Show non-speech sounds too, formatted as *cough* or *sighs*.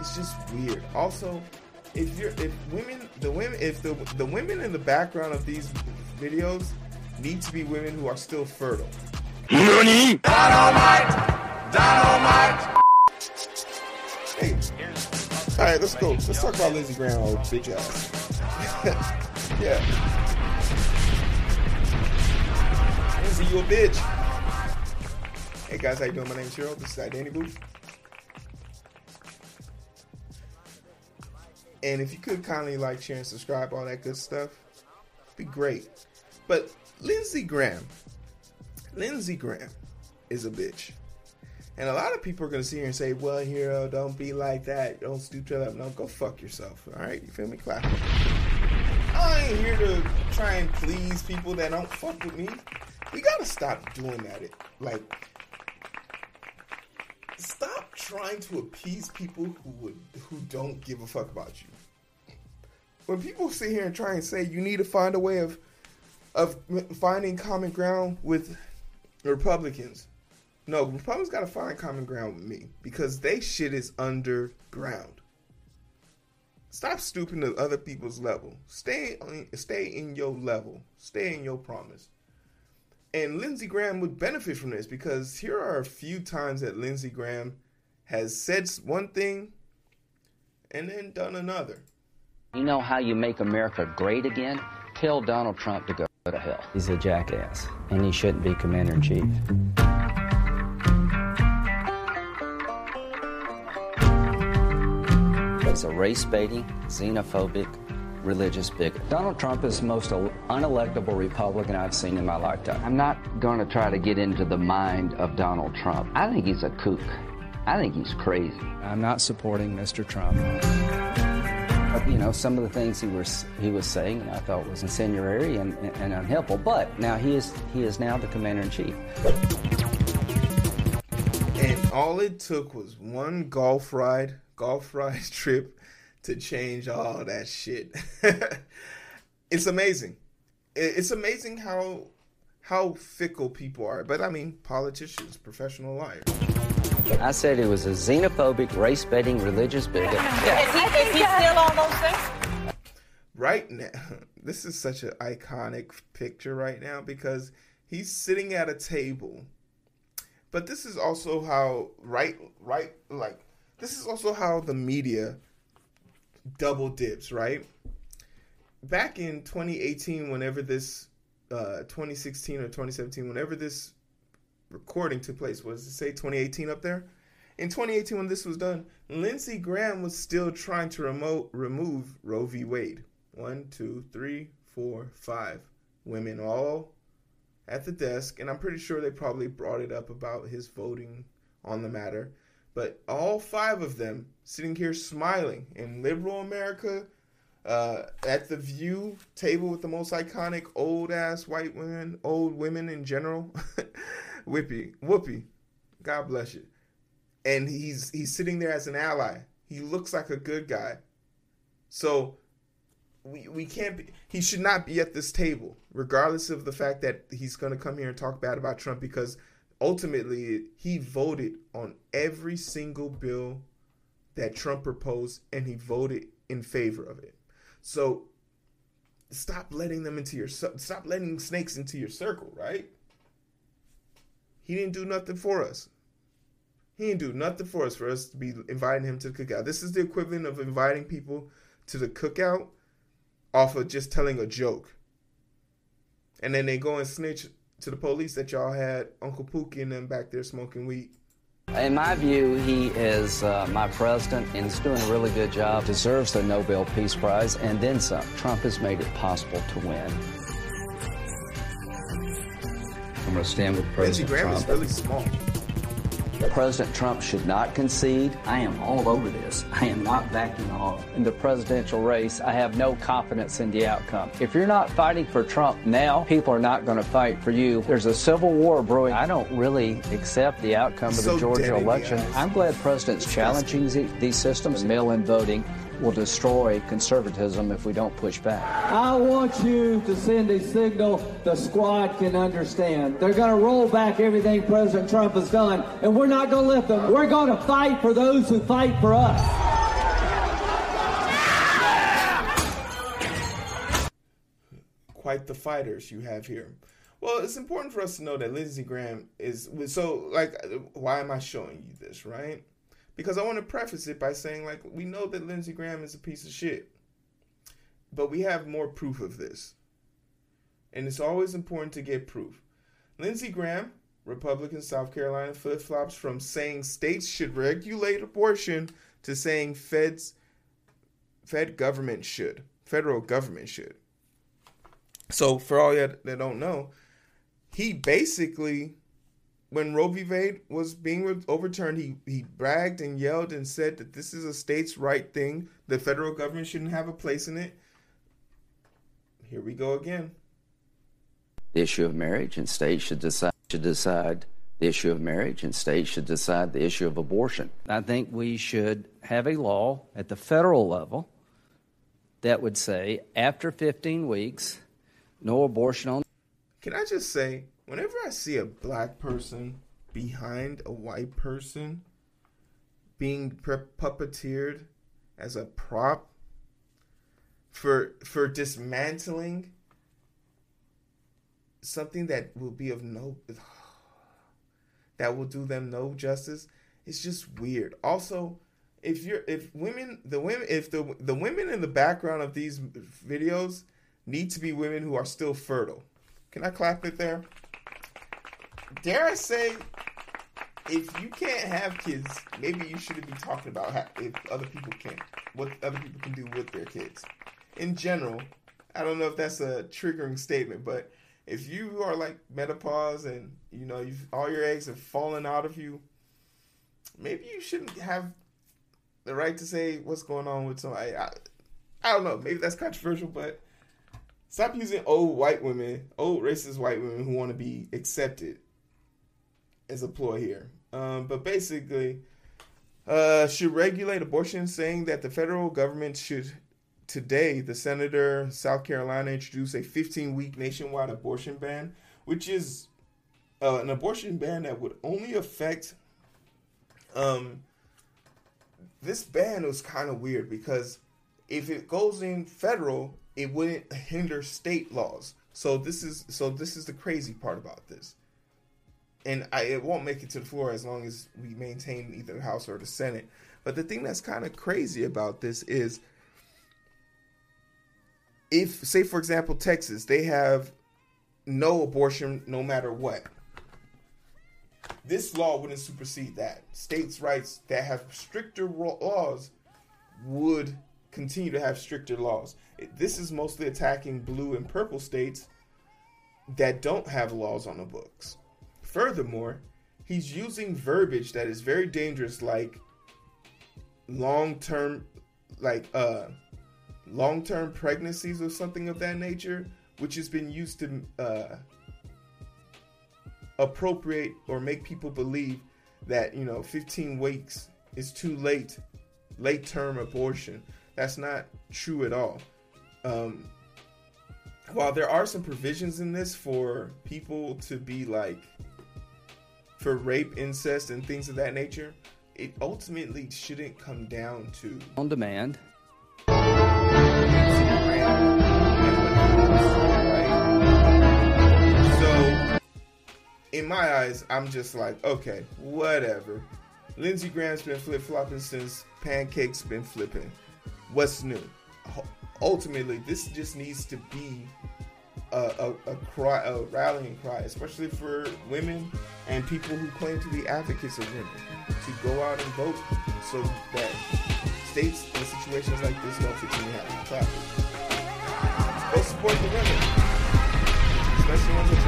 It's just weird. Also, if you're if women the women if the the women in the background of these videos need to be women who are still fertile. NANI? Dynamite! Dynamite! Hey, all right, let's go. Let's talk about Lindsey Graham, old bitch ass. *laughs* yeah. Lindsey, you a bitch. Hey guys, how you doing? My name's Cheryl. This is Identity Booth. And if you could kindly like, share, and subscribe, all that good stuff, be great. But Lindsey Graham, Lindsey Graham is a bitch. And a lot of people are going to sit here and say, well, Heero, don't be like that. Don't stoop to that. No, go fuck yourself. All right? You feel me? Clap. I ain't here to try and please people that don't fuck with me. We got to stop doing that. It Like, stop trying to appease people who would who don't give a fuck about you. When people sit here and try and say you need to find a way of of finding common ground with Republicans, no, Republicans got to find common ground with me because they shit is underground. Stop stooping to other people's level. Stay stay in your level. Stay in your promise. And Lindsey Graham would benefit from this because here are a few times that Lindsey Graham has said one thing and then done another. You know how you make America great again? Tell Donald Trump to go to hell. He's a jackass, and he shouldn't be commander in chief. He's a race baiting, xenophobic, religious bigot. Donald Trump is the most unelectable Republican I've seen in my lifetime. I'm not going to try to get into the mind of Donald Trump. I think he's a kook. I think he's crazy. I'm not supporting Mr. Trump. You know, some of the things he was he was saying, I thought was incendiary and, and unhelpful. But now he is he is now the commander in chief. And all it took was one golf ride, golf ride *laughs* trip to change all that shit. *laughs* it's amazing. It's amazing how how fickle people are. But I mean, politicians, professional liars. I said he was a xenophobic, race baiting, religious bigot. Yeah. Is, he, is he still on those things? Right now, *laughs* this is such an iconic picture right now because he's sitting at a table. But this is also how right, right, like this is also how the media double dips, right? Back in 2018, whenever this, uh, 2016 or 2017, whenever this recording took place. Was it say 2018 up there? In 2018, when this was done, Lindsey Graham was still trying to remote remove Roe v. Wade. One, two, three, four, five women all at the desk, and I'm pretty sure they probably brought it up about his voting on the matter. But all five of them sitting here smiling in liberal America, uh, at the View table with the most iconic old ass white women, old women in general. *laughs* Whippy, Whoopi, God bless you. And he's he's sitting there as an ally. He looks like a good guy. So we we can't be he should not be at this table, regardless of the fact that he's gonna come here and talk bad about Trump because ultimately he voted on every single bill that Trump proposed and he voted in favor of it. So stop letting them into your stop letting snakes into your circle, right? He didn't do nothing for us. He didn't do nothing for us for us to be inviting him to the cookout. This is the equivalent of inviting people to the cookout off of just telling a joke. And then they go and snitch to the police that y'all had Uncle Pookie and them back there smoking weed. In my view, he is uh, my president and he's doing a really good job. Deserves the Nobel Peace Prize and then some. Trump has made it possible to win. I'm going to stand with President Graham Trump. is really small. President Trump should not concede. I am all over this. I am not backing off. In the presidential race, I have no confidence in the outcome. If you're not fighting for Trump now, people are not going to fight for you. There's a civil war brewing. I don't really accept the outcome of So the Georgia dead in the election. I'm glad president's challenging these systems. Mail-in voting will destroy conservatism if we don't push back. I want you to send a signal the squad can understand. They're going to roll back everything President Trump has done, and we're not going to let them. We're going to fight for those who fight for us. Quite the fighters you have here. Well, it's important for us to know that Lindsey Graham is so like. Why am I showing you this, right? Because I want to preface it by saying like we know that Lindsey Graham is a piece of shit, but we have more proof of this, and it's always important to get proof. Lindsey Graham, Republican South Carolina, flip flops from saying states should regulate abortion to saying feds, Fed government should, federal government should. So for all you that don't know, he basically, when Roe v. Wade was being overturned, he he bragged and yelled and said that this is a states' right thing. The federal government shouldn't have a place in it. Here we go again. The issue of marriage and states should decide should decide the issue of marriage and states should decide the issue of abortion. I think we should have a law at the federal level that would say after 15 weeks, no abortion on. Can I just say, whenever I see a black person behind a white person being puppeteered as a prop for for dismantling something that will be of no *sighs* that will do them no justice it's just weird. Also if you're if women the women if the the women in the background of these videos need to be women who are still fertile. Can i clap it there dare i say if you can't have kids maybe you shouldn't be talking about how, if other people can what other people can do with their kids in general i don't know if that's a triggering statement but if you are like menopause and you know you all your eggs have fallen out of you, maybe you shouldn't have the right to say what's going on with somebody. I, I don't know. Maybe that's controversial, but stop using old white women, old racist white women who want to be accepted as a ploy here. Um, but basically, uh, should regulate abortion, saying that the federal government should today, the senator South Carolina introduced a 15 week nationwide abortion ban, which is uh, an abortion ban that would only affect. Um, this ban was kind of weird because if it goes in federal, it wouldn't hinder state laws. So this is so this is the crazy part about this, and I, it won't make it to the floor as long as we maintain either the House or the Senate. But the thing that's kind of crazy about this is if say for example Texas, they have no abortion no matter what. This law wouldn't supersede that. States' rights that have stricter laws would continue to have stricter laws. This is mostly attacking blue and purple states that don't have laws on the books. Furthermore, he's using verbiage that is very dangerous like long term like uh long term pregnancies or something of that nature, which has been used to uh, appropriate or make people believe that, you know, 15 weeks is too late, late term abortion. That's not true at all. Um, while there are some provisions in this for people to be like, for rape, incest, and things of that nature, it ultimately shouldn't come down to on demand so, in my eyes, I'm just like, okay, whatever. Lindsey Graham's been flip flopping since Pancake's been flipping. What's new? Ultimately, this just needs to be a, a, a, cry, a rallying cry, especially for women and people who claim to be advocates of women, to go out and vote so that states in situations like this don't continue happening. traffic. Go support the women, especially ones.